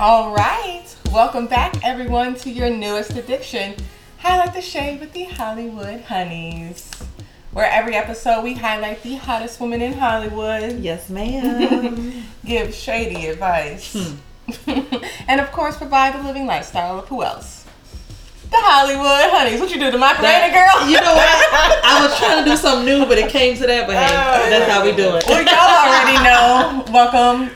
All right. Welcome back, everyone, to your newest addiction, Highlight the Shade with the Hollywood Honeys. Where every episode we highlight the hottest woman in Hollywood, Yes, ma'am. give shady advice, Hmm. and of course provide the living lifestyle of who else? The Hollywood Honeys. What you do, the Macarena girl? you know what? I was trying to do something new, but it came to that. But hey, Oh. that's how we do it. Well, y'all already know. Welcome.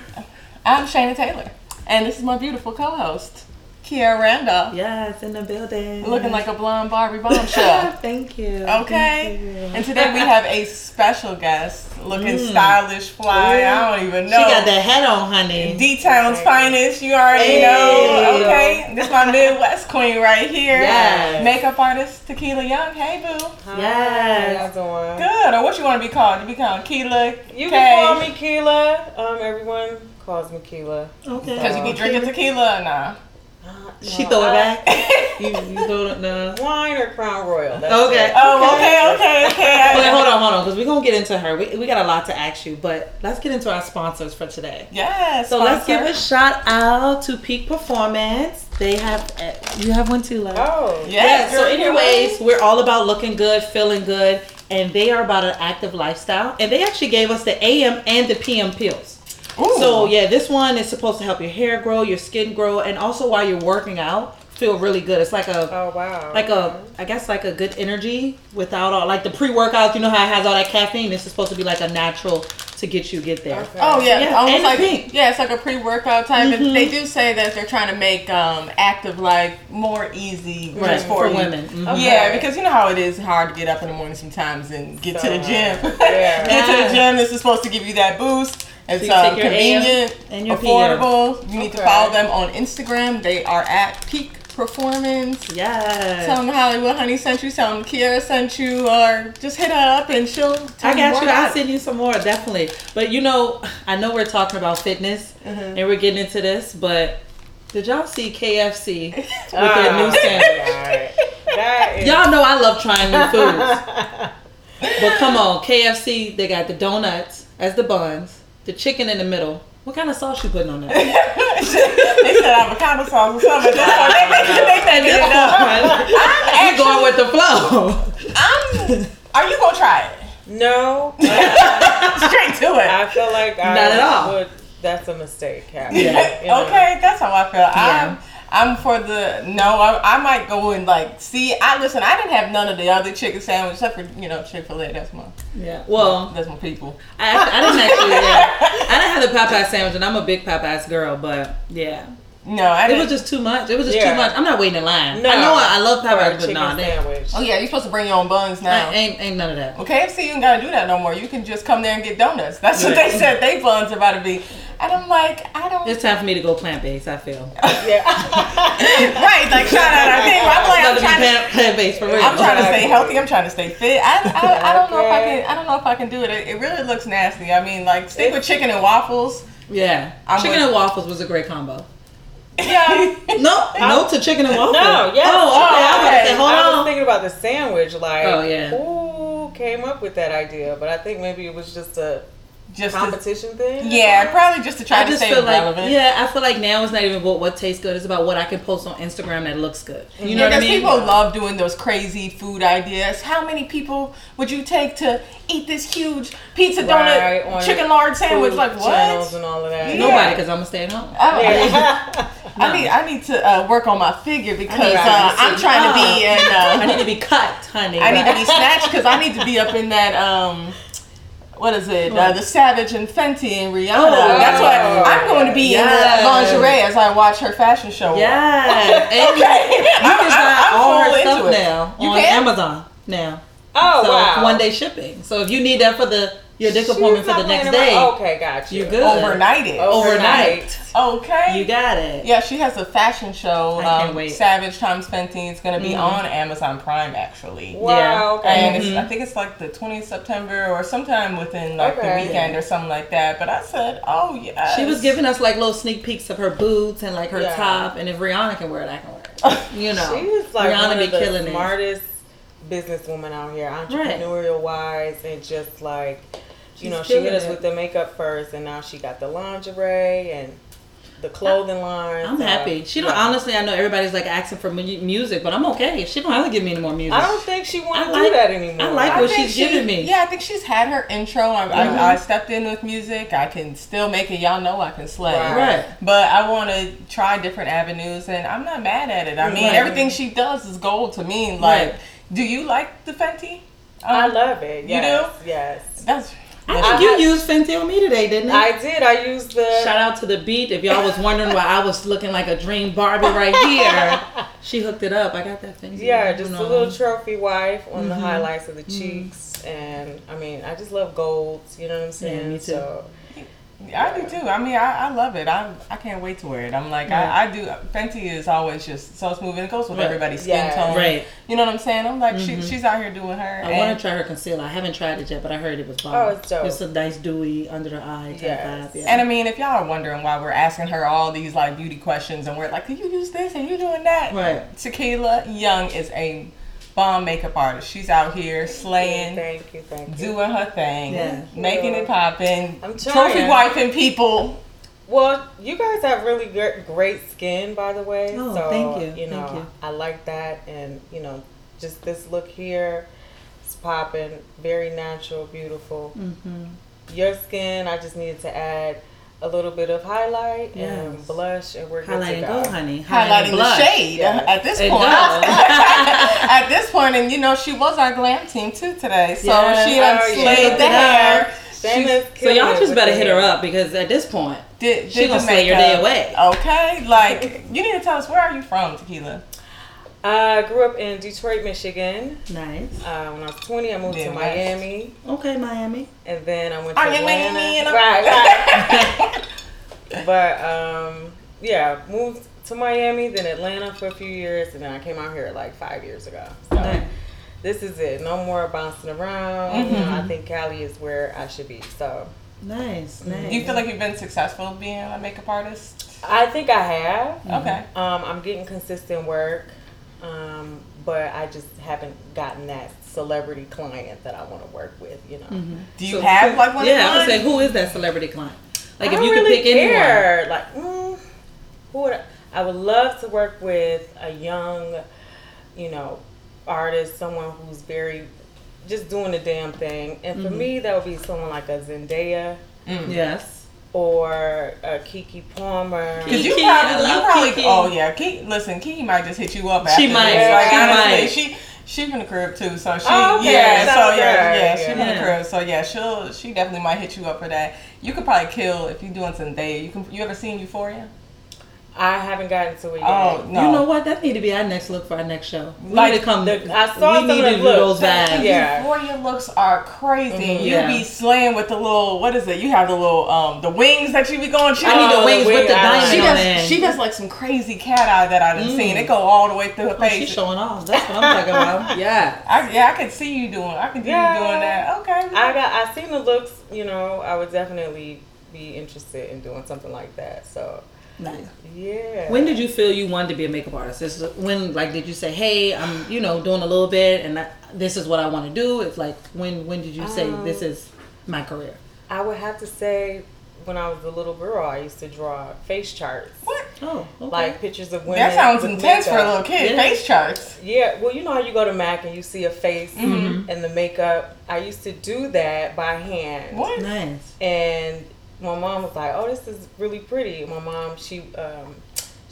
I'm Shayna Taylor, and this is my beautiful co-host, Kiara Randolph, Yes, in the building. looking like a blonde Barbie bombshell. Thank you. Okay. Thank you. And today we have a special guest, looking Mm. stylish, fly. I don't even know. She got that head on, honey. D Town's finest, you already Hey. know. Okay, this my Midwest queen right here. Yes. Makeup artist Tequila Young. Hey boo. Hi, Yes. How y'all doing? Good. Or what you want to be called? You be called Keela. You can call me Keela. Um, everyone calls me Keela. Okay. Because you be drinking tequila or nah? Uh, She no, throw it I- back. you, you throw it. No. Wine or Crown Royal. That's Okay. Oh, okay, okay, okay. Wait, hold on, hold on, because we're gonna get into her. We, we got a lot to ask you, but let's get into our sponsors for today. Yes. So let's give a shout out to Peak Performance. They have uh, you have one too, love. Oh. Yes. Yeah, so anyways, we're all about looking good, feeling good, and they are about an active lifestyle. And they actually gave us the AM and the PM pills. Ooh. So yeah, this one is supposed to help your hair grow, your skin grow, and also while you're working out, feel really good. It's like a Oh wow. like a I guess like a good energy without all like the pre workout, you know how it has all that caffeine? This is supposed to be like a natural to get you get there. Okay. Oh yeah, Yeah, almost and like pink. Mm-hmm. yeah, it's like a pre-workout type. And they do say that they're trying to make um, active life more easy Right, for, for you. women. Mhm. Okay. Yeah, because you know how it is hard to get up in the morning sometimes and get to the gym. yeah. get to the gym. This is supposed to give you that boost. It's you um, take your AM convenient, and your affordable. You need to follow them on Instagram. They are at Peak Performance. Yes. Tell them Hollywood Honey sent you. Tell them Kiara sent you, or just hit her up and she'll. Tell I got more you. I'll send you some more, definitely. But you know, I know we're talking about fitness Mm-hmm. and we're getting into this, but did y'all see KFC with their new sandwich? Alright. That is. Y'all know I love trying new foods. But come on, KFC, they got the donuts as the buns, the chicken in the middle. What kind of sauce you putting on that? they said avocado sauce or something. That's why they, they, they said it enough. you going with the flow. I'm. Are you gonna try it? No. Straight to it. I feel like I Not at all. would. That's a mistake. Captain. Yeah. You know. Okay, that's how I feel. Yeah. I'm. I'm for the no. I, I might go and like see. I listen. I didn't have none of the other chicken sandwiches except for you know Chick Fil A. That's my Yeah. Well, that's my people. I, I didn't actually. Yeah, I didn't have the Popeye sandwich, and I'm a big Popeyes girl. But yeah, No, I it didn't. was just too much. It was just Yeah. too much. I'm not waiting in line. No. I know I, I love For a Popeyes, but nah, they, sandwich. oh yeah, you're supposed to bring your own buns now. ain't ain't none of that. Well, KFC, you ain't gotta do that no more. You can just come there and get donuts. That's what they said. They buns are about to be. And I'm like, I don't. It's time for me to go plant based. I feel. Yeah. right, like shout out our thing. I'm like, I'm to trying to. plant, plant based for real. I'm trying to stay healthy. I'm trying to stay fit. I, I, I don't know if I can. I don't know if I can do it. It, it really looks nasty. I mean, like stick with chicken and waffles. Yeah, I'm chicken with- and waffles was a great combo. Yeah. No, no to chicken and waffles. No, yes. Oh, oh okay. I was about to say, hold I was on. thinking about the sandwich, like, Oh, yeah. who came up with that idea? But I think maybe it was just a Just to, competition thing. yeah, probably just to try I to just stay feel relevant. like yeah, I feel like now it's not even about what tastes good; it's about what I can post on Instagram that looks good. You know what I mean? people love doing those crazy food ideas. How many people would you take to eat this huge pizza Right, donut chicken lard sandwich? Food Like channels what? and all of that. Yeah. Nobody, because I'm gonna stay at home. I, Yeah. I need I need to uh, work on my figure because need uh, I'm see- trying to be in. I Uh, need to be cut, honey. I need to be snatched because I need to be up in that. Um, what is it? Uh, the Savage and Fenty and Rihanna. Oh. That's why I'm going to be in Yes. the lingerie as I watch her fashion show. Yes, and Okay. you can buy all full her stuff now You on can? Amazon now. Oh, so wow. one day shipping. So if you need that for the your dick She's appointment for the next day, around. Okay, got you. you good. Overnight it. Overnight. Okay. You got it. Yeah, she has a fashion show. I can't um, wait. Savage times Fenty. It's going to be Mhm. on Amazon Prime actually. Wow. Yeah. Okay. And it's, Mhm. I think it's like the 20th September or sometime within like Okay. the weekend or something like that. But I said, oh yeah. She was giving us like little sneak peeks of her boots and like her Yeah. top, and if Rihanna can wear it, I can wear it. You know, She's like Rihanna one be of the killing it. smartest businesswoman out here, entrepreneurial wise, and just like, She's you know, she hit us it. with the makeup first, and now she got the lingerie, and the clothing line. I'm happy. She don't yeah. honestly. I know everybody's like asking for mu- music, but I'm okay. She don't have to give me any more music. I don't think she wants to like- do that anymore. I like I what think she's she- giving me. Yeah, I think she's had her intro. I, Mhm. I, I stepped in with music. I can still make it. Y'all know I can slay. Right. Right. But I want to try different avenues, and I'm not mad at it. I mean, Right. everything she does is gold to me. Like, Right. do you like the Fenty? I Um, love it. You do. Yes. That's. I I you used Fenty on me today, didn't you? I did. I used the. Shout out to the beat. If y'all was wondering why I was looking like a dream Barbie right here, she hooked it up. I got that Fenty. Yeah, just a little trophy wife on the Mhm. highlights of the cheeks, and I mean, I just love golds. You know what I'm saying? me too. So I do too. I mean, I, I love it. I I can't wait to wear it. I'm like, I, I do. Fenty is always just so smooth, and it goes with Right. everybody's skin Yeah. tone. Right. You know what I'm saying? I'm like, she, Mhm. she's out here doing her. I want to try her concealer. I haven't tried it yet, but I heard it was bomb. Oh, it's dope. It's a nice dewy under the eye type Yes. vibe. Yeah. And I mean, if y'all are wondering why we're asking her all these like beauty questions, and we're like, "Can you use this? and you doing that?" Right. Tequila Young is a bomb makeup artist. She's out here slaying, Thank you, thank you. doing her thing, Yeah. making it poppin', I'm trophy wiping people. Well, you guys have really great, great skin, by the way. Oh, so, thank you, You know, thank you. I like that, and you know, just this look here, it's popping, very natural, beautiful. hmm Your skin, I just needed to add a little bit of highlight Yes. and blush, and we're good Highlight to and go. go, honey. Highlighting the blush. shade Yeah. at this point. at this point, and you know, she was our glam team too today, so Yes. she oh, done Oh, yeah. slayed the hair. So y'all just with better hit her up because at this point, Did, She gonna the slay your makeup. day away. Okay, like you need to tell us where are you from, Tequila? I grew up in Detroit, Michigan. nice. Uh, when I was 20, I moved to Midwest. Miami, Okay, Miami. and then I went to Are Atlanta. Miami and I'm- right, right. but um, yeah, moved to Miami, then Atlanta for a few years, and then I came out here like five years ago. So Nice. this is it. No more bouncing around. You know, I think Cali is where I should be. So Nice, nice. Do you feel like you've been successful being a makeup artist? I think I have. Okay. Um, I'm getting consistent work, um, but I just haven't gotten that celebrity client that I want to work with. You know. Do you So have who- like one? Yeah, of I would say who is that celebrity client? Like I if don't you could really pick anyone. care. Like, mm, who would I, I would love to work with a young, you know, artist, someone who's very just doing the damn thing. And Mm-hmm. for me, that would be someone like a Zendaya Yes. Or uh, a Keke Palmer. Cause you Keke, probably, I you probably, Keke. oh yeah, Keke. Listen, Keke might just hit you up. After She might, This. Like she honestly, might. she she from the crib too, so she Oh, okay. yeah, Shout so out yeah, yeah, she Yeah. from the Yeah. crib, so yeah, she'll she definitely might hit you up for that. You could probably kill if you're doing some day. You can. You ever seen Euphoria? I haven't gotten to it yet. Oh no. You know what? That need to be our next look for our next show. We Like need to come. the- I saw we some need to the do looks. those vibes. Yeah. Euphoria looks are crazy. Mhm. You Yeah. be slaying with the little what is it? You have the little um the wings that you be going. She I need Oh, the the wings with the diamond She does. it. She does like some crazy cat eye that I've Mm. seen. It go all the way through her Oh, she's face. showing off. That's what I'm talking about. Yeah. I, yeah, I could see you doing. I could see Yeah. you doing that. Okay. I got. I seen the looks. You know, I would definitely be interested in doing something like that. So Nice. yeah. When did you feel you wanted to be a makeup artist? This is when, like, did you say, "Hey, I'm, you know, doing a little bit, and I, this is what I want to do"? It's like, when, when did you say Um, this is my career? I would have to say, when I was a little girl, I used to draw face charts, What? Oh, okay. like pictures of women. That sounds with intense for a little kid. Yeah. Face charts. Yeah, well, you know how you go to Mac and you see a face Mm-hmm. and the makeup. I used to do that by hand. What? nice. And my mom was like, "Oh, this is really pretty." My mom, she um,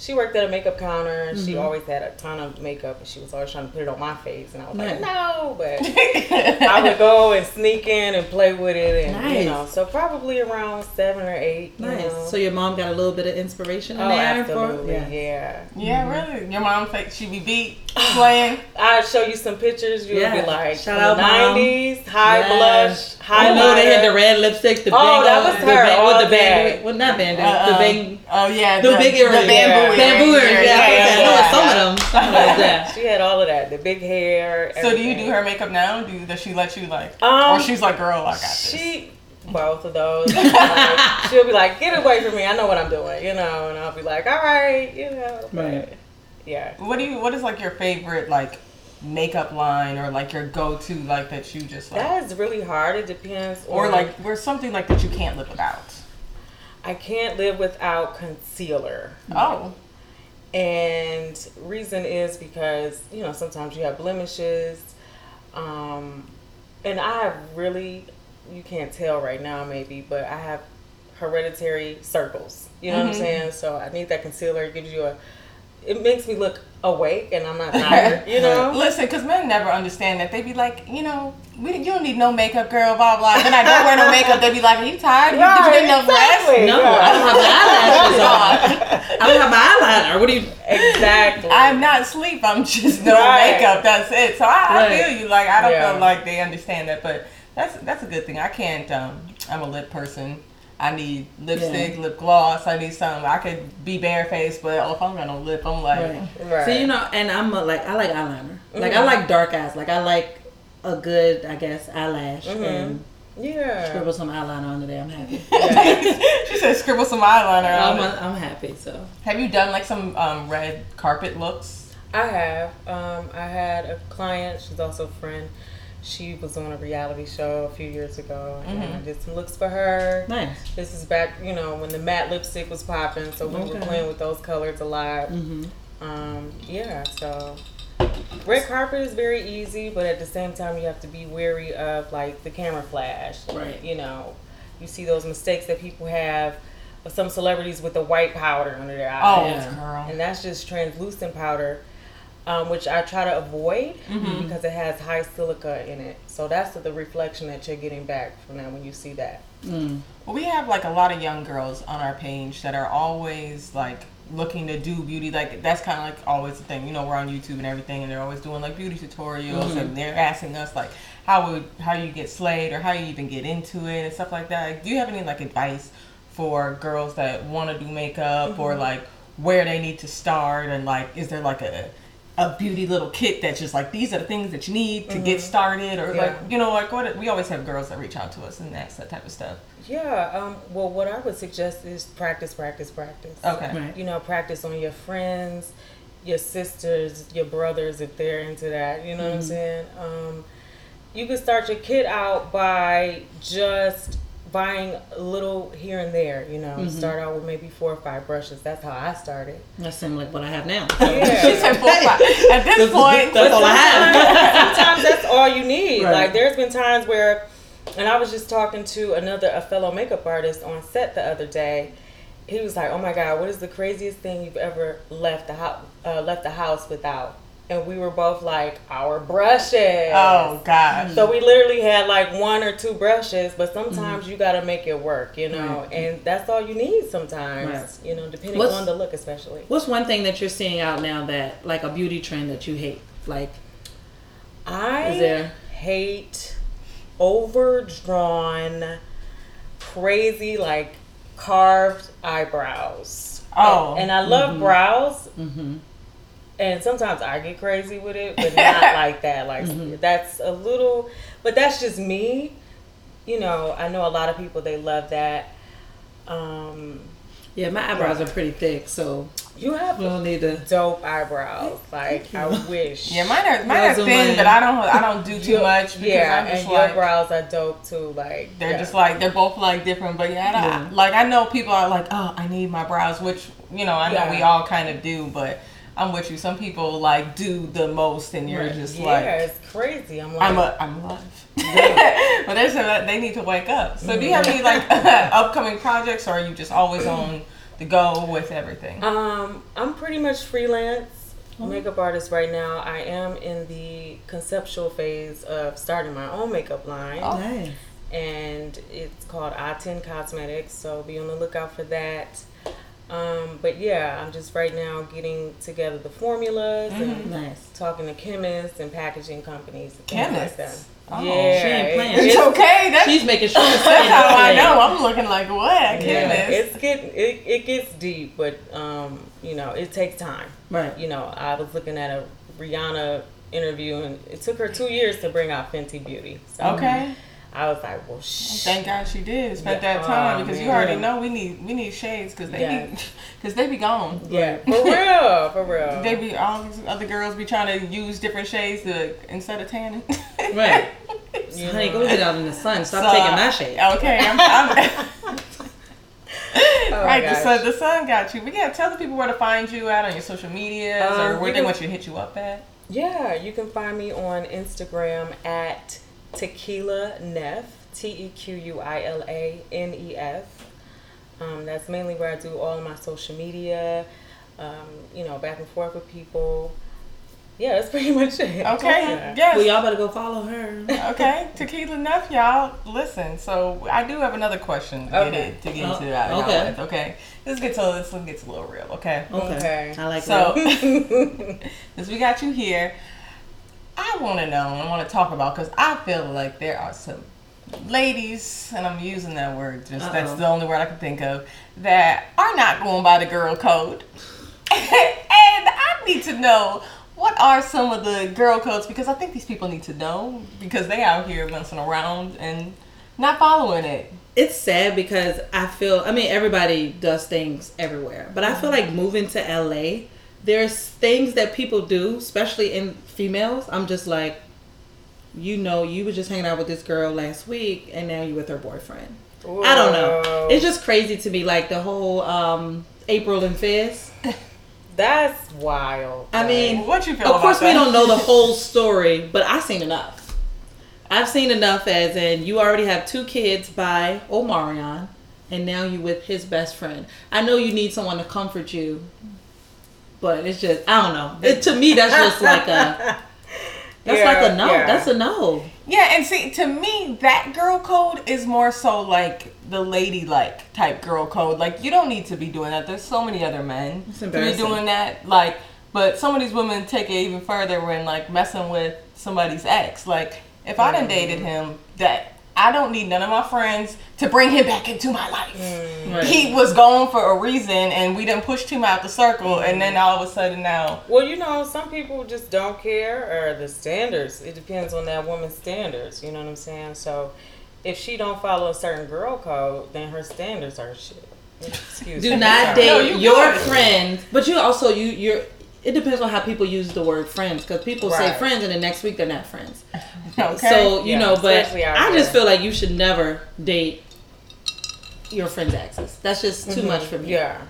she worked at a makeup counter and she Mhm. always had a ton of makeup and she was always trying to put it on my face and I was Nice. like, "No," but I would go and sneak in and play with it and Nice. you know, so probably around seven or eight. you Nice. know. So your mom got a little bit of inspiration in oh, there absolutely, for yeah. yeah, really. Your mom fake she be beat playing. I'd show you some pictures. You would Yeah. be like, Shout out, Mom. '90s, high Yes. blush, high I know they had the red lipstick, the Oh, bang, that was the her bang, all with the day. bang, well not band, the Uh, bang, Oh yeah, the big earrings, the bamboo Yeah. Bamboo earrings. Yeah, Yeah, I yeah, yeah. some of them, something like that. She had all of that, the big hair. So do you do her makeup now? Do does she let you like, Um, or she's like, girl, I got this. She both of those. Like, she'll be like, "Get away from me! I know what I'm doing," you know, and I'll be like, "All right," you know. but, Right. Yeah. What do you? What is like your favorite like makeup line or like your go to like that you just like, That is really hard. It depends. or on- like or something like that you can't live without. I can't live without concealer. Oh. And reason is because, you know, sometimes you have blemishes. Um, and I have really, you can't tell right now maybe, but I have hereditary circles. You know what I'm saying? So I need that concealer. It gives you a, it makes me look awake and I'm not tired, you know? Listen, because men never understand that. They'd be like, you know, we, you don't need no makeup, girl, blah, blah. Then I don't wear no makeup. They'd be like, are you tired? You, did you get enough exactly. rest? No, Yeah. I don't have the eyelashes on. I don't have my eyeliner. What do you? Exactly. I'm not asleep. I'm just no Right. makeup. That's it. So I, I feel you. Like I don't Yeah. feel like they understand that, but that's that's a good thing. I can't. Um, I'm a lip person. I need lipstick, lip gloss. I need something. I could be barefaced, but oh, if I'm gonna lip, I'm like, Right. Right. So you know, and I'm a, like I like eyeliner. Like I Mhm. like dark eyes. Like I like a good, I guess, eyelash Mhm. and yeah. scribble some eyeliner under there. I'm happy. Yeah. she said, scribble some eyeliner I'm, on it. I'm happy. So Have you done like some um, red carpet looks? I have. Um, I had a client. She's also a friend. She was on a reality show a few years ago, and Mhm. I did some looks for her. nice. This is back, you know, when the matte lipstick was popping, so we were Okay. playing with those colors a lot. Mm-hmm. Um, yeah, so red carpet is very easy, but at the same time, you have to be wary of like the camera flash. Right. You know, you see those mistakes that people have. Some celebrities with the white powder under their Oh, eyes Yeah. girl. and that's just translucent powder, um, which I try to avoid Mhm. because it has high silica in it. So that's the reflection that you're getting back from that when you see that. Mm. Well, we have like a lot of young girls on our page that are always like looking to do beauty. Like that's kind of like always the thing. You know, we're on YouTube and everything, and they're always doing like beauty tutorials, and they're asking us like how would how you get slayed or how you even get into it and stuff like that. Like, do you have any like advice for girls that want to do makeup or like where they need to start and like is there like a a beauty little kit that's just like these are the things that you need to get started or like you know like what we always have girls that reach out to us and that's that type of stuff Yeah. Um, well, what I would suggest is practice, practice, practice. okay Right. You know, practice on your friends, your sisters, your brothers if they're into that. You know what I'm saying? Um, you could start your kit out by just buying a little here and there. You know, start out with maybe four or five brushes. That's how I started. That seems like what I have now. Yeah. She said four, five. At this point, That's all I have. sometimes that's all you need. Right. Like there's been times where, and I was just talking to another a fellow makeup artist on set the other day. He was like, "Oh my God, what is the craziest thing you've ever left the house uh, left the house without?" And we were both like, "Our brushes." oh gosh. So we literally had like one or two brushes, but sometimes you got to make it work, you know, Right. and that's all you need sometimes, Right. you know, depending What's- on the look, especially. What's one thing that you're seeing out now that like a beauty trend that you hate? Like, I Is there- hate overdrawn, crazy, like carved eyebrows. Oh. And, and I love brows, mm-hmm. And sometimes I get crazy with it, but not like that. Like that's a little, but that's just me. You know, I know a lot of people they love that. Um, yeah, my eyebrows are pretty thick, so you have we don't need to. dope eyebrows. Like I wish. yeah, mine are mine are thin, but I don't I don't do too Your- much because yeah, I'm just and like your brows are dope too. Like they're yeah. just like they're both like different. But yeah, I, Yeah. like I know people are like, oh, I need my brows, which you know I know Yeah. we all kind of do, but. I'm with you. Some people like do the most, and you're just yeah, like, yeah, it's crazy. I'm like, I'm a, I'm alive. but there's some, they need to wake up. So do you have any like upcoming projects, or are you just always on the go with everything? Um, I'm pretty much freelance makeup artist right now. I am in the conceptual phase of starting my own makeup line, Oh. Nice. and it's called I10 Cosmetics. So be on the lookout for that. Um, but yeah, I'm just right now getting together the formulas and Nice. talking to chemists and packaging companies. And things like that. Chemists? Oh. yeah, She ain't playing. It's it's- okay. That's, She's making sure. that's how I know. I'm looking like what? Yeah, Chemist. it's getting it, it gets deep, but um, you know, it takes time. Right. You know, I was looking at a Rihanna interview and it took her two years to bring out Fenty Beauty. So okay. I was like, well, shh. Thank God she did spend Yeah. that time Oh, because you already know we need we need shades because they Yeah. be because they be gone. Yeah, for real, for real. They be all these other girls be trying to use different shades to instead of tanning. Right. You Honey, know. go get out in the sun. Stop So, taking my shade. Okay, I'm, I'm my right, the sun, the sun got you. But yeah, tell the people where to find you at on your social medias Um, or where they can- want you to hit you up at. Yeah, you can find me on Instagram at Tequila Nef, T E Q U I L A N E F. Um, that's mainly where I do all of my social media, um, you know, back and forth with people. Yeah, that's pretty much it. Okay, Yeah. yes. Well, y'all better go follow her. okay, tequila enough, y'all. Listen, so I do have another question to Okay. get, it, to get Oh, into that. okay. with, okay, let's get to let's get a little real. Okay, Okay. Okay. I like so that. since we got you here, I want to know and I want to talk about because I feel like there are some ladies, and I'm using that word just that's Uh-oh. the only word I can think of that are not going by the girl code, and I need to know. What are some of the girl codes? Because I think these people need to know because they out here messing around and not following it. It's sad because I feel, I mean, everybody does things everywhere, but I feel mm-hmm. like moving to LA, there's things that people do, especially in females. I'm just like, you know, you were just hanging out with this girl last week and now you're with her boyfriend. I don't know. It's just crazy to me, like the whole um, Apryl and Fizz. That's wild. I mean, What you feel Of course, we that? don't know the whole story, but I've seen enough. I've seen enough, as in you already have two kids by Omarion, and now you with his best friend. I know you need someone to comfort you, but it's just I don't know. It, to me, that's just like a that's Yeah, like a no. yeah. That's a no. Yeah, and see, to me, that girl code is more so like the ladylike type girl code. Like, you don't need to be doing that. There's so many other men to be doing that. Like, but some of these women take it even further when like messing with somebody's ex. Like, if I done dated him, that I don't need none of my friends to bring him back into my life. Mm. Right. He was gone for a reason, and we didn't push him out the circle, and then mm. all of a sudden now. Well, you know, some people just don't care, or the standards. It depends on that woman's standards. You know what I'm saying? So, if she don't follow a certain girl code, then her standards are shit. Excuse me. Do me. not Sorry. No, date you your good. friends, but you also you you're. It depends on how people use the word friends, because people say friends, and the next week they're not friends. Okay. So you Yeah, know, but especially I just feel like you should never date your friend's exes. That's just too much for me. Mm-hmm. Yeah.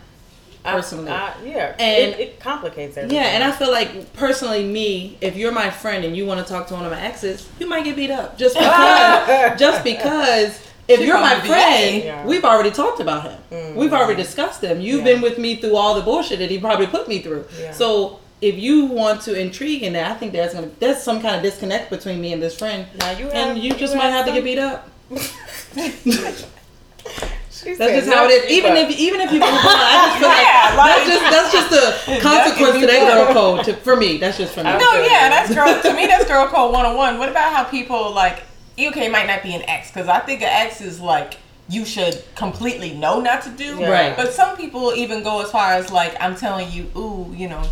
I- Personally. I, yeah. And- it, it complicates everything. Yeah, and I feel like personally, me, if you're my friend and you want to talk to one of my exes, you might get beat up just because. just because if She you're my friend. Yeah. we've already talked about him. Mm. We've already discussed him. You've Yeah. been with me through all the bullshit that he probably put me through. Yeah. So if you want to intrigue in that, I think there's gonna there's some kind of disconnect between me and this friend, Now you have, and you just might have to get beat up. She That's said just how it is. Even beat if even if you move on, I just feel like, Yeah, like- that's just that's just a consequence to that girl code. To, for me, that's just for me. No, yeah, that's girl. To me, that's girl code 101. What about how people like? Okay, it might not be an ex because I think an ex is like you should completely know not to do. Yeah. Right. But some people even go as far as like I'm telling you, ooh, you know.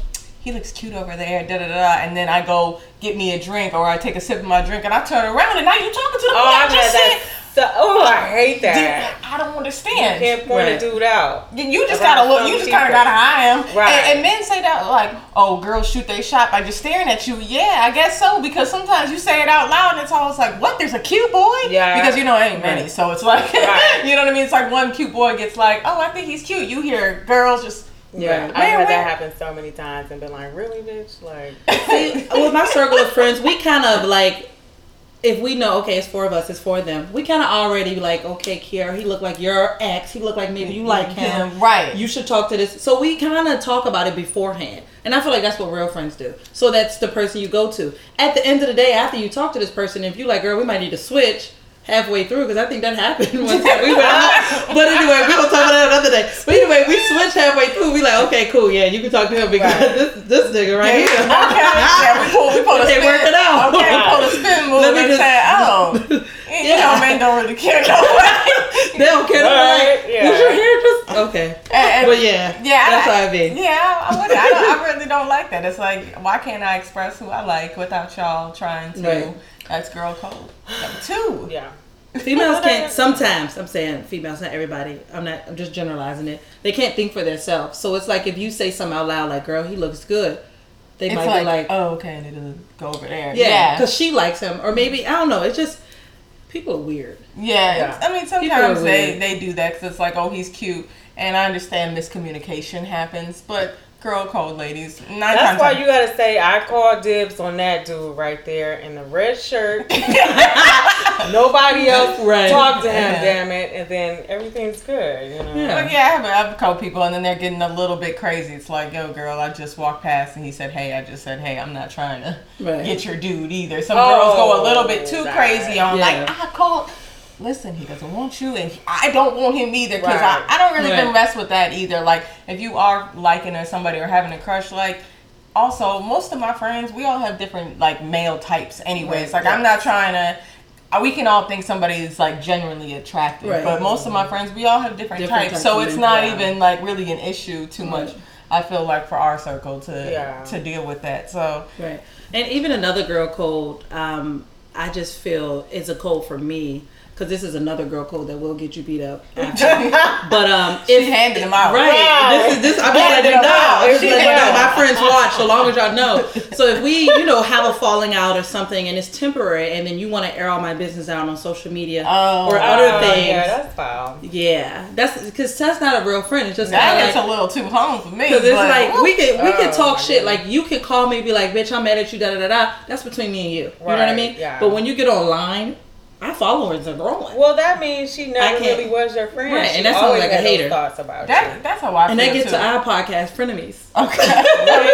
He looks cute over there, da da da, da, and then I go get me a drink, or I take a sip of my drink, and I turn around, and now you're talking to the Oh, boy I just said. That. So, oh, I hate that. Dude, I don't understand. Can't point Right. a dude out. You- You just gotta look. You just kind of gotta eye him. Right. And, and men say that like, "Oh, girls shoot they shot by just staring at you." Yeah, I guess so. Because sometimes you say it out loud, and it's always like, "What? There's a cute boy." Yeah. Because you know it ain't many, Right. so it's like, Right. you know what I mean. It's like one cute boy gets like, "Oh, I think he's cute." You hear girls just. Yeah, I've Man, had that happen so many times and been like, really, bitch? Like, See, with my circle of friends, we kind of like, if we know, okay, it's four of us, it's four of them. We kind of already like, okay, Kier, he looked like your ex. He looked like maybe you like him. Him, right. You should talk to this. So we kind of talk about it beforehand. And I feel like that's what real friends do. So that's the person you go to. At the end of the day, after you talk to this person, if you like, girl, we might need to switch halfway through because I think that happened time. We went out. But anyway, we don't talk about that another day. But anyway, we switch halfway through. We like, okay, cool, yeah, you can talk to him because Right. this this nigga right here. okay. Yeah, we pull. We pull a spin. work it out. Okay, we pull a spin move Let me and just- say, "Oh, you Yeah. know, men don't really care no way." They don't care. They're Right, like, yeah. was your hair just okay? And- But yeah, Yeah, that's I, how I be. Yeah, I, would, I, I really don't like that. It's like, why can't I express who I like without y'all trying to? Right. That's girl code. Number two. yeah. Females can't. Sometimes I'm saying females, not everybody. I'm not. I'm just generalizing it. They can't think for themselves. So it's like if you say something out loud, like "girl, he looks good," they It's might like, be like, oh, okay, and it'll go over there. "Yeah," Yeah. because she likes him, or maybe I don't know. It's just people are weird. Yeah. Yeah. I mean, sometimes they, they do that because it's like, oh, he's cute. and I understand miscommunication happens, but girl code, ladies. Nine That's times why out- you gotta say I call dibs on that dude right there in the red shirt. Nobody else Right. talk to him, Yeah. damn it, and then everything's good. You know. Yeah. But yeah, I have, I have a couple people, and then they're getting a little bit crazy. It's like, yo, girl, I just walked past, and he said, hey, I just said, hey, I'm not trying to Right. get your dude either. Some Oh, girls go a little bit too right. crazy on Yeah. like, I called. Listen, he doesn't want you, and I don't want him either. Because Right. I, I don't really even Right. mess with that either. Like, if you are liking somebody or having a crush, like. Also, most of my friends, we all have different like male types, anyways. Right. Like, I'm not trying to. uh, We can all think somebody is like genuinely attractive, but most of my friends, we all have different, Different types. types So it's not even like really an issue too much. I feel like for our circle to Yeah. to deal with that. So Right. And even another girl code, um, I just feel is a code for me because this is another girl code that will get you beat up. after. but um, she if handed him out. Right. Wow. This is this. I'm just letting you know. I'm just letting you know. My friends watch, so long as y'all know. So if we, you know, have a falling out or something, and it's temporary, and then you want to air all my business out on social media Oh. or other Oh, things, Yeah, that's foul. Yeah, that's because that's not a real friend. It's just That kind gets like. a little too home for me. Cause it's like woo. we could we could Oh, talk shit goodness. like you could call me be like bitch I'm mad at you da da da da that's between me and you you know what I mean yeah. but when you get online our followers are growing Well, that means she never really was your friend. Right, and that sounds always like a hater. Thoughts about that you. that's how I and feel that gets too. to our podcast frenemies okay.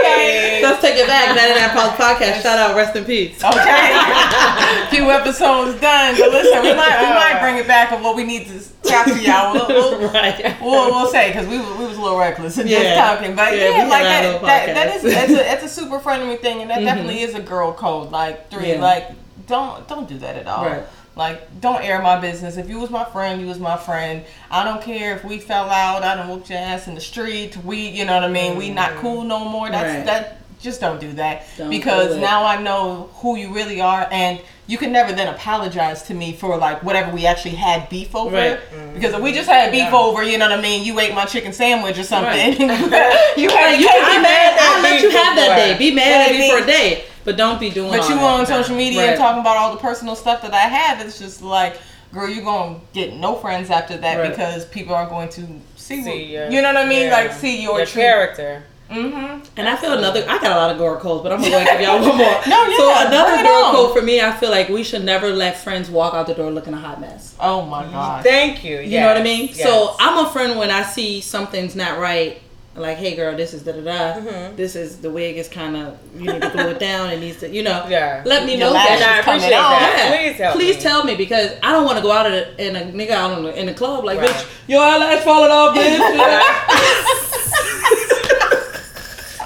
Hey. let's take it back that that podcast shout out rest in peace Okay. Few episodes done, but listen, we might we might bring it back of what we need to talk to y'all. We'll, we'll, right we'll, we'll say because we, was- we was a little reckless in just talking, but Yeah, we yeah, like that, little that, that podcast. is it's a, it's a super friendly thing, and that mm-hmm. definitely is a girl code. Like three, Yeah. like don't don't do that at all. Right. Like don't air my business. If you was my friend, you was my friend. I don't care if we fell out. I don't whoop your ass in the street. We, you know what I mean. We not cool no more. That's Right. that. Just don't do that Don't because do now I know who you really are, and you can never then apologize to me for like whatever we actually had beef over. Right. Because if we just had beef Yeah. over, you know what I mean. You ate my chicken sandwich or something. Right. you had you take can be it mad. back. I'll let you have that day. Be mad at me for a day, but don't be doing. But all you that. on social media Right. and talking about all the personal stuff that I have, it's just like, girl, you're gonna get no friends after that Right. because people are going to see, what, See your- you know what I mean, yeah. like see your, your character. Mm-hmm. And I feel another. I got a lot of girl codes, but I'm gonna go and give y'all one more. No, yeah, So another girl on. code for me, I feel like we should never let friends walk out the door looking a hot mess. Oh my god. Thank you. You know what I mean? Yes. So I'm a friend when I see something's not right. Like, hey girl, this is da da da. Mhm. This is the wig is kind of you need to glue it down. It needs to, you know. Yeah. Let me Your know that. I appreciate that. Yeah. Please help Please me. tell me because I don't want to go out in a, in a nigga out in the, in the club like, Right. bitch, your eyelash falling off, bitch.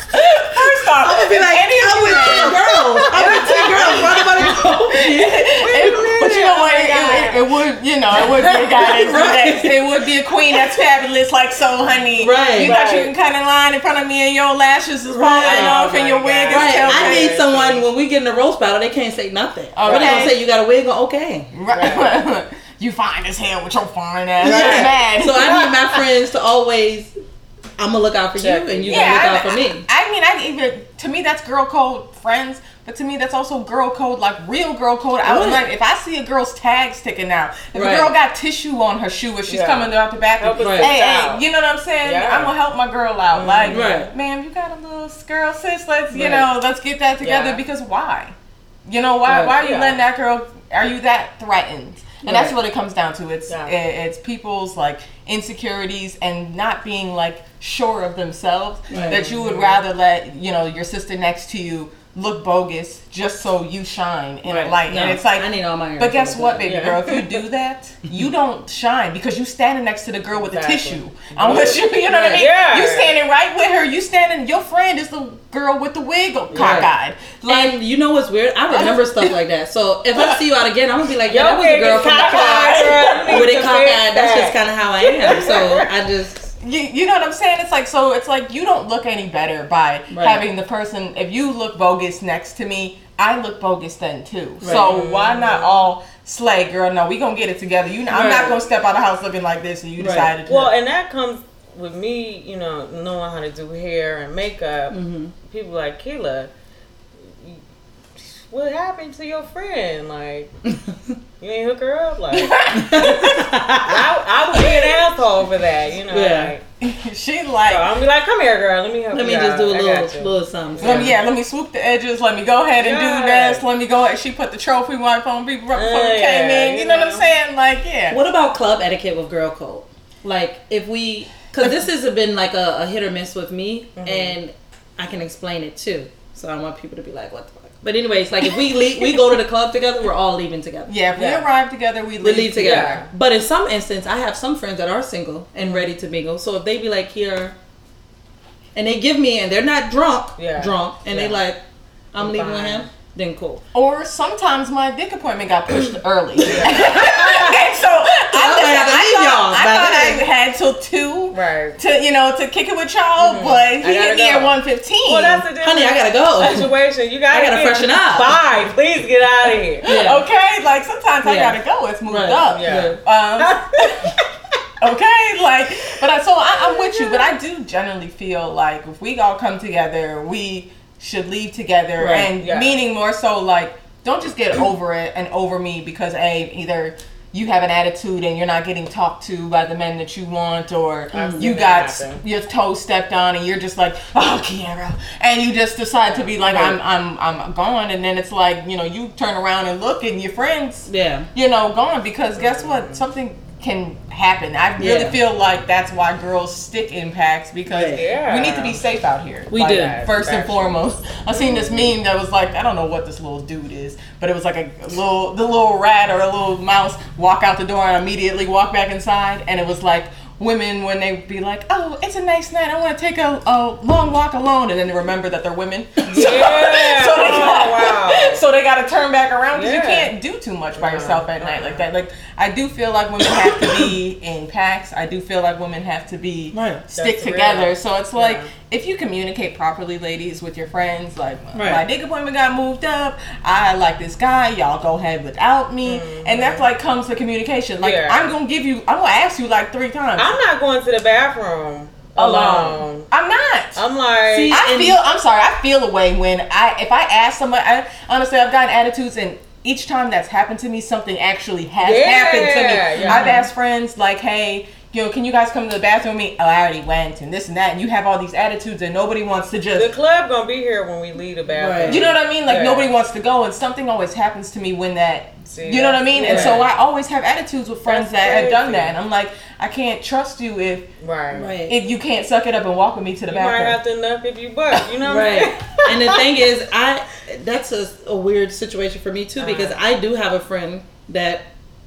First off, I'm gonna be like, any of I'm you with ten girls. I'm with ten girls. Why nobody told me? It- but you know what? It, it, it would, you know, it would be a guy that's Right. next. It would be a queen that's fabulous, like so, honey. Right. You thought you Right. can cut in line in front of me, and your lashes is falling Right. off, and Oh your my wig is Right. I need someone when we get in the roast battle, they can't say nothing. What they Okay. gonna say? You got a wig on? Okay. Right. you fine as hell with your fine ass. Right. Mad. So I need my friends to always. I'm gonna look out for you, and you yeah, gonna I, look out for me. I mean, I even to me that's girl code friends, but to me that's also girl code, like real girl code. I was like, if I see a girl's tag sticking out, if Right. a girl got tissue on her shoe, if she's Yeah. coming out the back, hey, Right. hey, you know what I'm saying? Yeah. I'm gonna help my girl out. Like, Right. ma'am, you got a little girl, sis. Let's you Right. know, let's get that together Yeah. because why? You know why? Right. Why are you letting that girl? Are you that threatened? And that's what it comes down to. It's Yeah. it- it's people's like insecurities and not being like sure of themselves Right. that you would rather let you know your sister next to you look bogus just so you shine in a Right. light. No, and it's like I need all my. but guess what, baby Yeah. girl? If you do that, you don't shine because you standing next to the girl with the Exactly. tissue. Unless you, you know what I mean? Yeah. You standing right with her. You standing. Your friend is the girl with the wig cockeyed. Like And you know what's weird? I remember stuff like that. So if I see you out again, I'm gonna be like, yeah, Your that was a girl from the cockeyed, girl. You class with it cockeyed. That's just kind of how I am. So I just you, you know what I'm saying? It's like so. It's like you don't look any better by Right. having the person. If you look bogus next to me, I look bogus then too. Right. So why not all slay, girl? No, we gonna get it together. You, know I'm not gonna step out of the house looking like this, and you Right. decided to. Well, and that comes with me, you know, knowing how to do hair and makeup. Mm-hmm. People like Keela. You- What happened to your friend? Like, you ain't hook her up. Like, I, I would be an asshole for that. You know, Yeah. like she like. So I'm be like, come here, girl. Let me help Let me you just out. do a little, little something. Let me, yeah, let me swoop the edges. Let me go ahead and Yeah. do this. Let me go. ahead. She put the trophy wipe on people right before Uh, we came yeah, in. You you know, what. I'm saying? Like, yeah. What about club etiquette with girl code? Like if we, because this has been like a, a hit or miss with me, Mm-hmm. and I can explain it too. So I want people to be like, what the fuck. But anyways, like if we leave, we go to the club together, we're all leaving together. Yeah, if Yeah. we arrive together, we leave, We leave together. Yeah. But in some instance, I have some friends that are single and ready to mingle. So if they be like here, and they give me, and they're not drunk, Yeah. drunk, and they like, I'm, I'm leaving with him, then cool. Or sometimes my dick appointment got pushed early. and so I, I might to I thought, y'all I, thought I had till two Right. to you know to kick it with y'all, but he Mm-hmm. I gotta hit me at go. one fifteen. Well, that's the difference. Honey, I gotta go. Situation. You gotta, I gotta freshen up. Bye. Please get out of here. Yeah. okay. Like sometimes I gotta go. It's moved Right. up. Yeah. Um, okay, like, but I so I, I'm with you, but I do generally feel like if we all come together, we should leave together, Right, and yeah. meaning more so like don't just get over it and over me because a either you have an attitude and you're not getting talked to by the men that you want, or I've you got your toe stepped on and you're just like, oh, Kiara, and you just decide to be like, I'm, I'm, I'm gone, and then it's like, you know, you turn around and look and your friends Yeah. you know, gone because guess what? Something can happen. I really Yeah. feel like that's why girls stick in packs because Yeah. we need to be safe out here. We Like, do. First and Factual. foremost, I seen this meme that was like, I don't know what this little dude is, but it was like a little, the little rat or a little mouse walk out the door and immediately walk back inside, and it was like women when they be like, oh, it's a nice night, I want to take a, a long walk alone, and then they remember that they're women. Yeah. so they Oh, got, wow. so they got to turn back around because you can't do too much by yourself at night like that. Like I do feel like women have to be in packs. I do feel like women have to be Right. stick That's together. real. So it's like Yeah. if you communicate properly, ladies, with your friends, like my Right. dick appointment got moved up. I like this guy. Y'all go ahead without me, and that's like comes to communication. Like Mm-hmm. Yeah. I'm gonna give you. I'm gonna ask you like three times. I'm not going to the bathroom alone. I'm not. I'm like, See, I feel I'm sorry, I feel a way when I if I ask somebody I, honestly I've gotten attitudes and each time that's happened to me something actually has Yeah, happened to me. yeah. I've asked friends like, hey, you know, can you guys come to the bathroom with me? Oh, I already went and this and that and you have all these attitudes and nobody wants to just. the club gonna be here when we leave the bathroom. Right. you know what I mean? Like Yeah. nobody wants to go and something always happens to me when that See, you know what I mean? And so I always have attitudes with friends That's that have done that. And I'm like, I can't trust you if Right. Right. if you can't suck it up and walk with me to the You might bathroom. have to knock if you butt. You know what I'm Right. and the thing is, I that's a, a weird situation for me too uh-huh. because I do have a friend that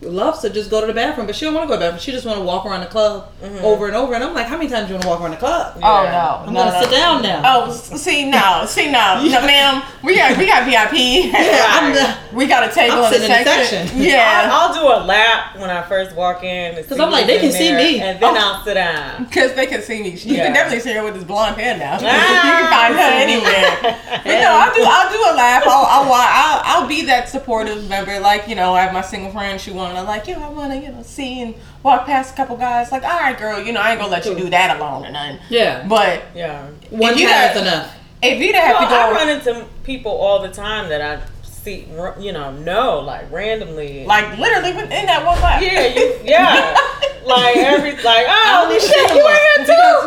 loves to just go to the bathroom, but she don't want to go to the bathroom. She just want to walk around the club over and over. And I'm like, how many times do you want to walk around the club? Oh Yeah. no! I'm no, gonna no. sit down now. Oh, see no, see no, no, ma'am. We got we got VIP. yeah, I'm the, we got a table I'm in the sitting in the section. section. Yeah, I'll do a lap when I first walk in. Because I'm like, they can see me. And then Oh. I'll sit down. because they can see me. You Yeah. can definitely see her with this blonde hair now. you Ah. can find her anywhere. But no, I'll do I'll do a lap. I'll I'll, I'll I'll be that supportive member. Like you know, I have my single friend. She wanna like you know I wanna you know see and walk past a couple guys. Like all right, girl, you know I ain't gonna let you do that alone or nothing. yeah. But Yeah. One you time got- is enough. if you have Well, to I run into people all the time that I see, you know, know like randomly. like literally within that one lap. yeah, you, yeah, like every like, oh don't shit, you know in here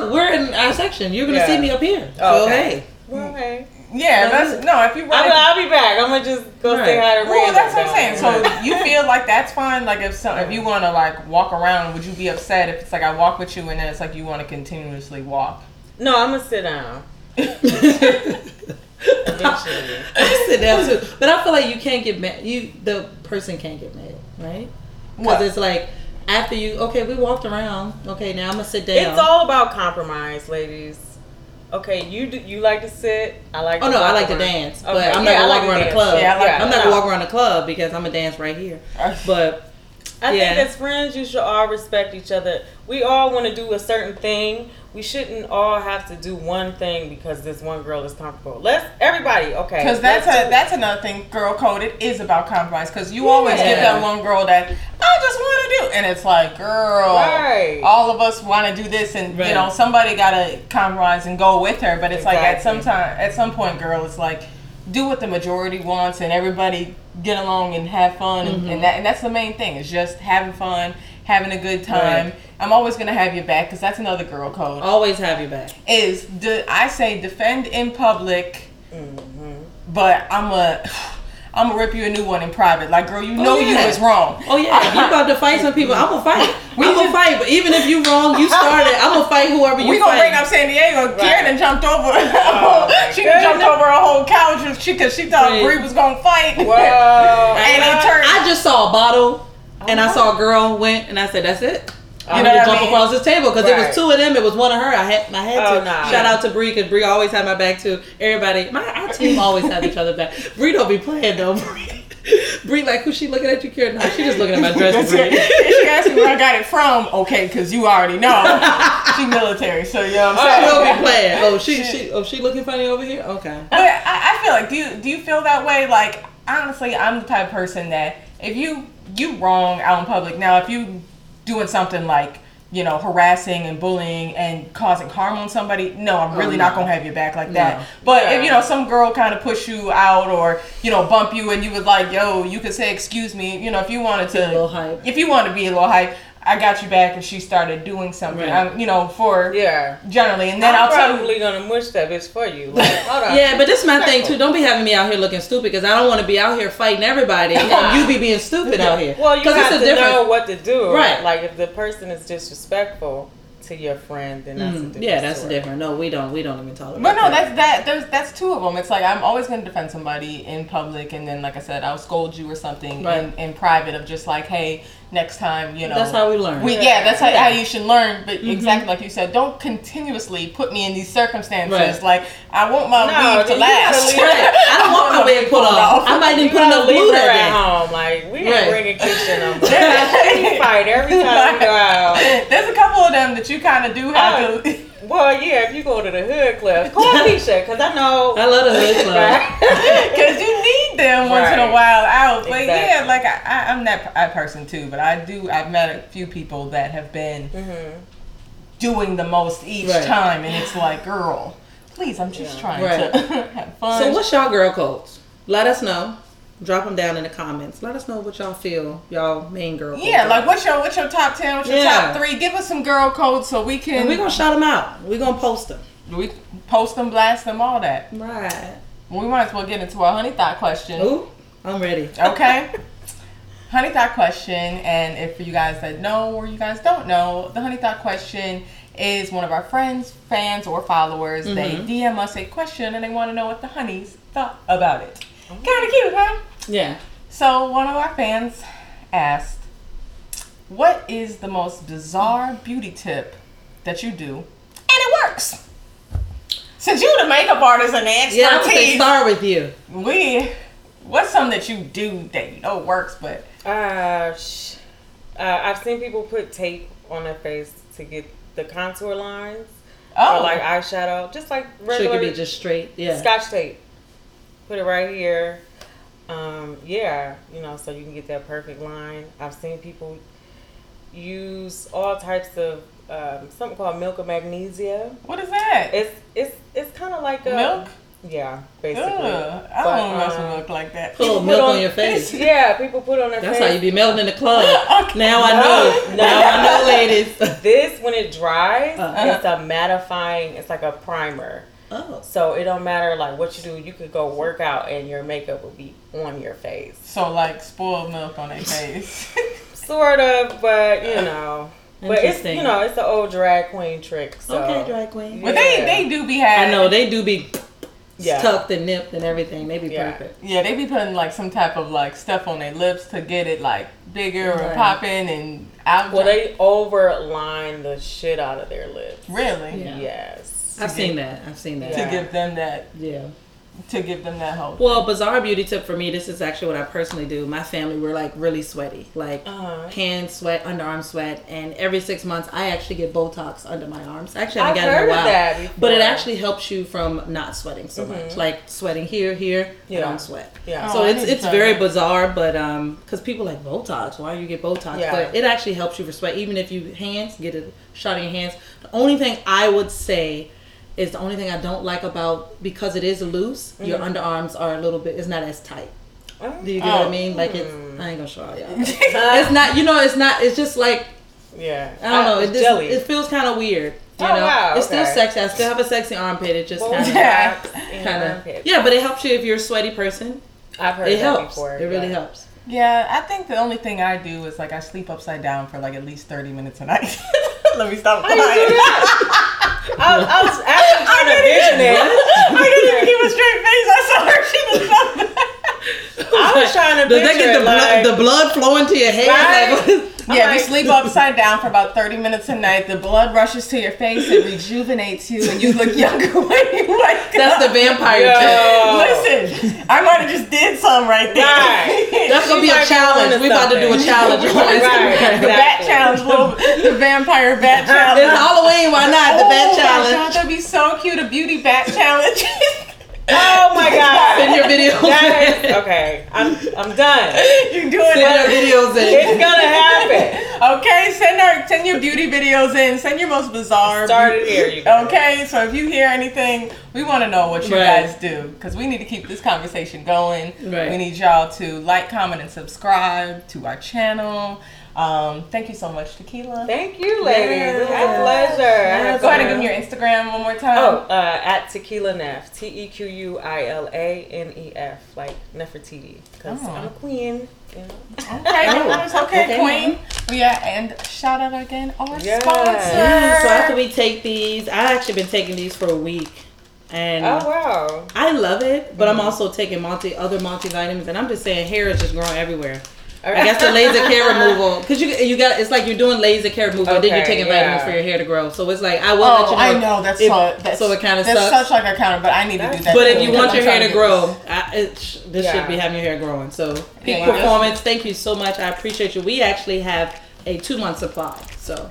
too. We're in our section. You're gonna Yeah. see me up here. Oh, So okay. hey, Well, hey, Yeah, that's no. If you I'll, run be- I'll be back. I'm gonna just go say Right. hi to Well, that's what I'm saying. So you feel like that's fine. Like if some, if you want to like walk around, would you be upset if it's like I walk with you and then it's like you want to continuously walk? no, I'm gonna sit down. Eventually. I sit down too. But I feel like you can't get mad. You the person can't get mad, right? What? Because it's like after you okay, we walked around. Okay, now I'm gonna sit down. It's all about compromise, ladies. Okay, you do, you like to sit. I like. Oh to no, I like to around. dance, but Okay, I'm not yeah, I gonna like walk to around the dance. club. Yeah, I like- I'm not gonna walk around the club because I'm gonna dance right here. But I Yeah. think as friends, you should all respect each other. We all want to do a certain thing. We shouldn't all have to do one thing because this one girl is comfortable. Let's everybody okay. Because that's a that's another thing. Girl code it is about compromise. Because you always get that one girl that I just want to do, and it's like, girl, Right. all of us want to do this, and Right. you know somebody got to compromise and go with her. But it's like at some time, at some point, girl, it's like do what the majority wants, and everybody get along and have fun, and, and that and that's the main thing. Is just having fun, having a good time. Right. I'm always gonna have your back because that's another girl code. Always have your back. Is de- I say defend in public, Mm-hmm. but I'm a. I'm gonna rip you a new one in private. Like, girl, you oh, know you yeah. was wrong. Oh yeah, if you about to fight some people, I'm gonna fight. We I'm gonna fight. But even if you wrong, you started. I'm gonna fight whoever you We gonna fight. bring up San Diego. Karen done jumped over. Oh, she done jumped over a whole couch because she, 'cause she thought Right. Bree was gonna fight. Whoa. and it turned. I just saw a bottle, and I saw a uh-huh. girl went, and I said, "That's it." I'm know gonna jump mean? across this table because it was two of them. It was one of her. I had, I had Oh, to. nah. Shout out to Bree because Bree always had my back too. Everybody, my our team always have each other back. Bree don't be playing though. Bree, Bree like who's she looking at you, Karen? No, she just looking at my dress. That's Bree. it. she asked me where I got it from. Okay, because you already know. she military, so you know what She I'm saying. don't be playing. Oh, she, she, oh, she looking funny over here. Okay. But I, I feel like do you do you feel that way? Like honestly, I'm the type of person that if you you wrong out in public. Now, if you doing something like you know harassing and bullying and causing harm on somebody, no, I'm oh, really Oh, not gonna have your back like No. that. But Yeah. if you know some girl kind of push you out or you know bump you and you was like, yo, you could say excuse me. You know, if you wanted to, a little hype. if you wanted to be a little hype. I got you back, and she started doing something. Right. I'm, you know, for Yeah. generally, and then I'm I'll tell you. probably gonna mush that bitch for you. Like, hold on. Yeah, but this is my thing too. Don't be having me out here looking stupid because I don't want to be out here fighting everybody and you be being stupid out here. Well, you have to a difference. know what to do. Right. Like if the person is disrespectful to your friend, then that's a Mm, different yeah, that's story. different. No, we don't. We don't even tolerate. But no, that. that's that. There's that's two of them. It's like I'm always going to defend somebody in public, and then like I said, I'll scold you or something Right. in, in private of just like, hey, next time, you know. That's how we learn. We, yeah, that's how, Yeah. how you should learn. But mm-hmm. exactly like you said, don't continuously put me in these circumstances. Right. Like I want my No, weave to you gotta last. leave Right. I don't want my wig pulled off. I might even put gotta enough leave glue her at home. Like we ain't Right. bringing Keisha no more. we fight every time we go out. There's a couple of them that you kind of do have Oh. to. Well, yeah, if you go to the hood club, call Keisha because I know. I love the hood club. Because you need them once in a while out. But yeah, like I, I, I'm that p- person too. But I do. I've met a few people that have been Mhm. doing the most each Right. time, and it's like, girl, please, I'm just Yeah. trying Right. to have fun. So what's y'all girl codes? Let us know. Drop them down in the comments. Let us know what y'all feel. Y'all main girl. yeah, like what's your what's your top ten? What's your Yeah. top three? Give us some girl codes so we can And we gonna shout them out. We gonna post them. we post them, blast them, all that. Right. We might as well get into our honey thought question. Ooh, I'm ready. Okay. honey thought question, and if you guys that know or you guys don't know, the honey thought question is one of our friends, fans, or followers. They Mm-hmm. DM us a question and they want to know what the honeys thought about it. Kind of cute, huh? Yeah. So one of our fans asked, "What is the most bizarre beauty tip that you do, and it works?" Since you're the makeup artist and the Yeah, I would say expertise, start with you. we what's something that you do that you know works, but Uh, sh- uh, I've seen people put tape on their face to get the contour lines oh, or like eyeshadow, just like Sure, it regular could be just straight. Yeah. scotch tape. Put it right here. Um, yeah, you know, so you can get that perfect line. I've seen people use all types of um, something called milk of magnesia. what is that? It's it's it's kind of like a Milk? Yeah, basically. Ugh, I But, don't want to mess with milk like that. Put a Put milk on- on your face. Yeah, people put on their That's face. That's how you be melting in the club. Now I know. no. Now I know, ladies. This when it dries, Uh-huh. it's a mattifying. It's like a primer. Oh. So it don't matter like what you do. You could go work out and your makeup will be on your face. So like spoiled milk on their face. Sort of, but you know. But it's you know it's the old drag queen trick. So Okay, drag queen. but they Yeah. they do be having. I know they do be Yeah. tucked and nipped and everything. They be Yeah. perfect. Yeah, they be putting like some type of like stuff on their lips to get it like bigger or popping and out. Well, they overline the shit out of their lips. really Yeah. Yes. I've seen that. I've seen that. to Yeah. give them that Yeah. to give them that hope. Well, bizarre beauty tip for me. This is actually what I personally do. My family we're like really sweaty, like Uh-huh. hand sweat, underarm sweat, and every six months I actually get Botox under my arms. Actually, I I've haven't got it heard in a of while, that but it actually helps you from not sweating so much. Like sweating here, here, Yeah. yeah. don't sweat. Yeah. So Oh, it's it's very that. bizarre, but um, because people like Botox, why do you get Botox? Yeah. But it actually helps you for sweat, even if you hands get a shot in your hands. The only thing I would say is the only thing I don't like about because it is loose, your Mm-hmm. underarms are a little bit. It's not as tight. Oh. Do you get what Oh. I mean? Like it's. Mm. I ain't gonna show y'all. it's not. You know. It's not. It's just like Yeah. I don't know. Uh, It, just, jelly. it feels kind of weird. You Oh, know, wow, it's still sexy. I still have a sexy armpit. It just Well, kind of, Yeah. wraps in your kind of, yeah. But it helps you if you're a sweaty person. I've heard It that helps. before. It really yeah. helps. Yeah, I think the only thing I do is like I sleep upside down for like at least thirty minutes a night. Let me stop How you do crying. that? I, I was actually trying to vision it. I couldn't even keep a straight face. I saw her. She was so I was trying to Does that get the it, blood, the blood flowing to your head? Right? Like, I'm Yeah, we like- sleep upside down for about 30 minutes a night. The blood rushes to your face, it rejuvenates you, and you look younger when you wake that's the vampire Yo. Listen, I might have just did some right there. Right. That's gonna be a challenge. onto We about to do a challenge on Right. Instagram. the bat challenge, little, the vampire bat challenge. It's Halloween. Why not the oh bat challenge? that'd be so cute. A beauty bat challenge. Oh my god. Send your videos. Is, in. okay, I'm I'm done. You're doing Send your it. videos It's gonna happen. Okay, send our send your beauty videos in. Send your most bizarre. Started here, you guys. Okay, so if you hear anything, we want to know what you Right. guys do because we need to keep this conversation going. Right. We need y'all to like, comment, and subscribe to our channel. Um, thank you so much, Tequila. Thank you, ladies. It's Yes. a pleasure. I had Go ahead and give me your Instagram one more time. Oh, uh, at Tequila Neff. T E Q U I L A N E F. Like Nefertiti. Because Oh. I'm a queen. You know? Okay, Oh, okay, okay. Queen. Yeah, and shout out again our Yes. sponsor. Yeah, so after we take these, I've actually been taking these for a week, and Oh, wow. I love it. But Mm-hmm. I'm also taking multi other multivitamins, and I'm just saying hair is just growing everywhere. I guess the laser hair removal, because you you got it's like you're doing laser hair removal, and then you're Okay, taking vitamins for your hair to grow. So it's like I will Oh, let you know. I know that's if- so. That's, so it kinda that's sucks. such like a counter, but I need to do that. But too, if you want I'm your hair trying to get grow, I, it, sh- this Yeah. should be having your hair growing. So peak Yeah, you performance. Thank you so much. I appreciate you. We actually have a two month supply, so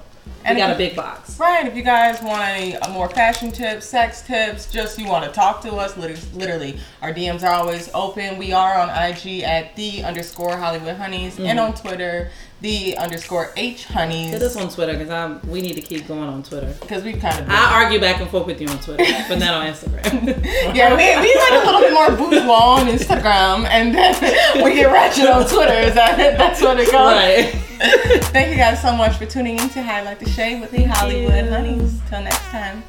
we got a big box. Right. If you guys want any uh, more fashion tips, sex tips, just you want to talk to us, lit- literally, our DMs are always open. We are on IG at the underscore Hollywood Honeys and on Twitter, the underscore H Honeys. Hit us on Twitter because I'm. We need to keep going on Twitter. Because we kind of. I argue back and forth with you on Twitter, but not on Instagram. yeah, we, we like a little bit more bourgeois on Instagram, and then we get ratchet on Twitter. Is that that's what it goes? right. Thank you guys so much for tuning in to Highlight the Shade with the Hollywood you. Honeys. Till next time.